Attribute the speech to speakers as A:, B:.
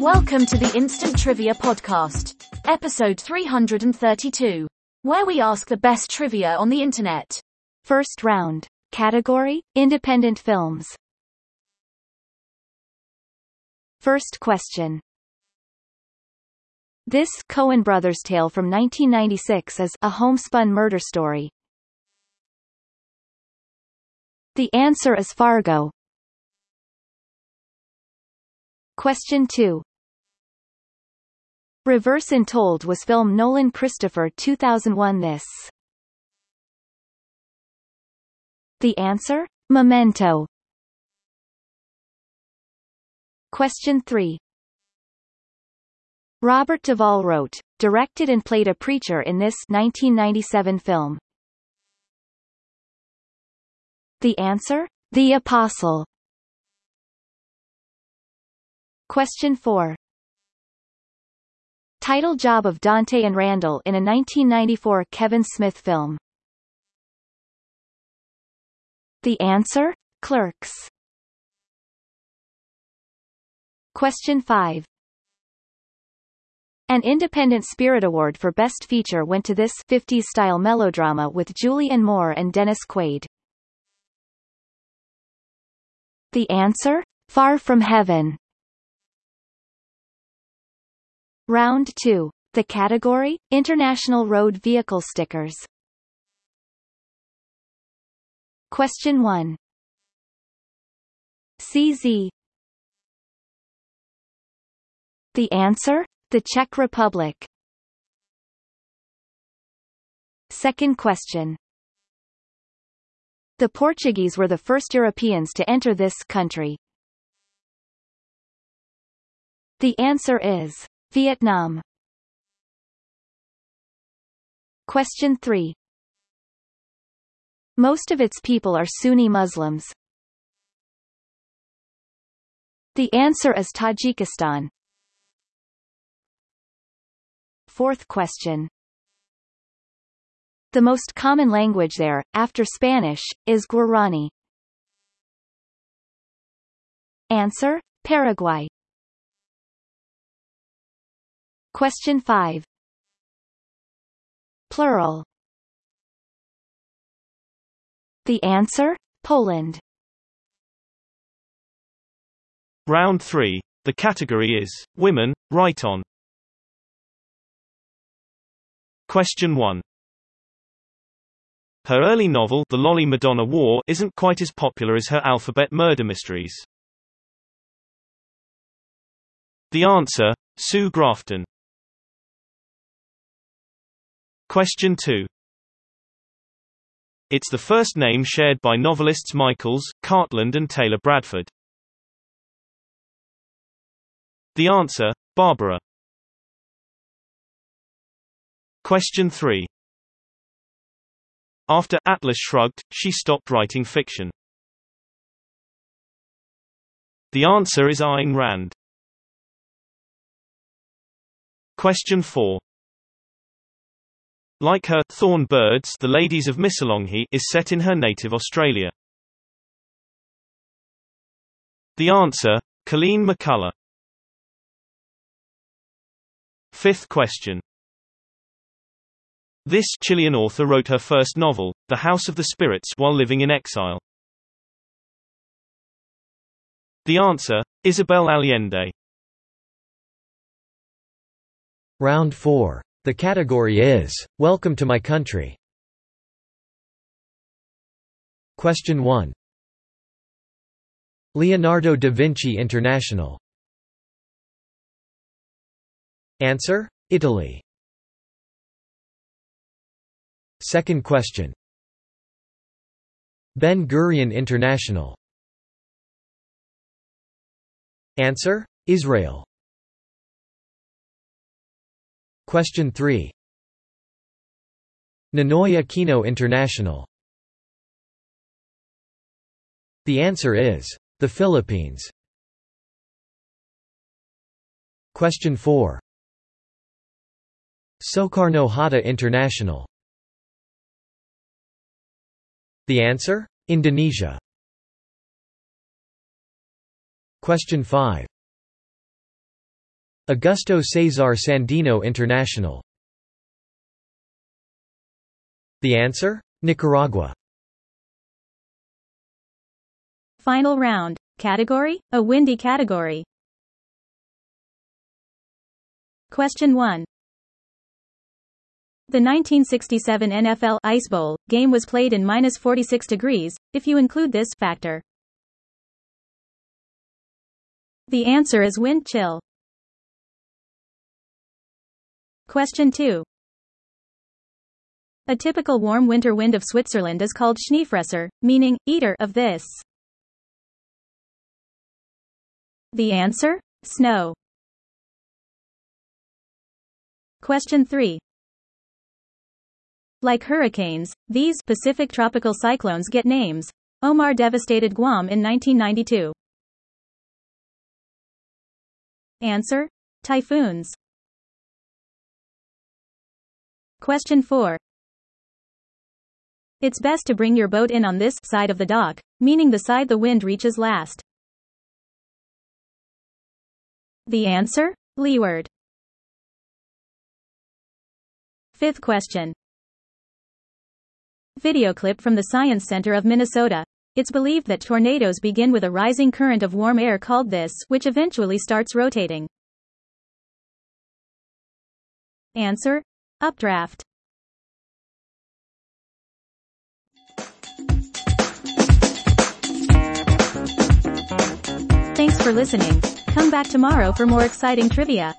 A: Welcome to the Instant Trivia Podcast, episode 332, where we ask the best trivia on the internet.
B: First round. Category, Independent Films. First question. This Coen Brothers tale from 1996 is a homespun murder story. The answer is Fargo. Question 2. Reverse Untold was film Nolan Christopher 2001 This. The answer? Memento. Question 3. Robert Duvall wrote, directed and played a preacher in this 1997 film. The answer? The Apostle. Question 4. Title job of Dante and Randall in a 1994 Kevin Smith film. The answer? Clerks. Question 5. An Independent Spirit Award for Best Feature went to this 50s-style melodrama with Julianne Moore and Dennis Quaid. The answer? Far From Heaven. Round 2. The category? International Road Vehicle Stickers. Question 1. CZ. The answer? The Czech Republic. Second question. The Portuguese were the first Europeans to enter this country. The answer is Vietnam. Question 3. Most of its people are Sunni Muslims. The answer is Tajikistan. Fourth question. The most common language there, after Spanish, is Guarani. Answer, Paraguay. Question 5. Plural. The answer? Poland.
C: Round 3. The category is Women, Right On. Question 1. Her early novel, The Lolly Madonna War, isn't quite as popular as her alphabet murder mysteries. The answer? Sue Grafton. Question 2. It's the first name shared by novelists Michaels, Cartland and Taylor Bradford. The answer, Barbara. Question 3. After Atlas Shrugged, she stopped writing fiction. The answer is Ayn Rand. Question 4. Like her, Thorn Birds The Ladies of Missolonghi is set in her native Australia. The answer, Colleen McCullough. Fifth question. This Chilean author wrote her first novel, The House of the Spirits while living in exile. The answer, Isabel Allende.
D: Round 4. The category is, Welcome to my country. Question 1. Leonardo da Vinci International. Answer? Italy. Second question. Ben Gurion International. Answer? Israel. Question 3. Ninoy Aquino International. The answer is the Philippines. Question 4. Soekarno Hatta International. The answer? Indonesia. Question 5. Augusto Cesar Sandino International. The answer? Nicaragua.
E: Final round. Category? A windy category. Question 1. The 1967 NFL Ice Bowl game was played in minus 46 degrees, if you include this factor. The answer is wind chill. Question 2. A typical warm winter wind of Switzerland is called Schneefresser, meaning, eater of this. The answer? Snow. Question 3. Like hurricanes, these Pacific tropical cyclones get names. Omar devastated Guam in 1992. Answer? Typhoons. Question 4. It's best to bring your boat in on this side of the dock, meaning the side the wind reaches last. The answer? Leeward. Fifth question. Video clip from the Science Center of Minnesota. It's believed that tornadoes begin with a rising current of warm air called this, which eventually starts rotating. Answer? Updraft. Thanks for listening. Come back tomorrow for more exciting trivia.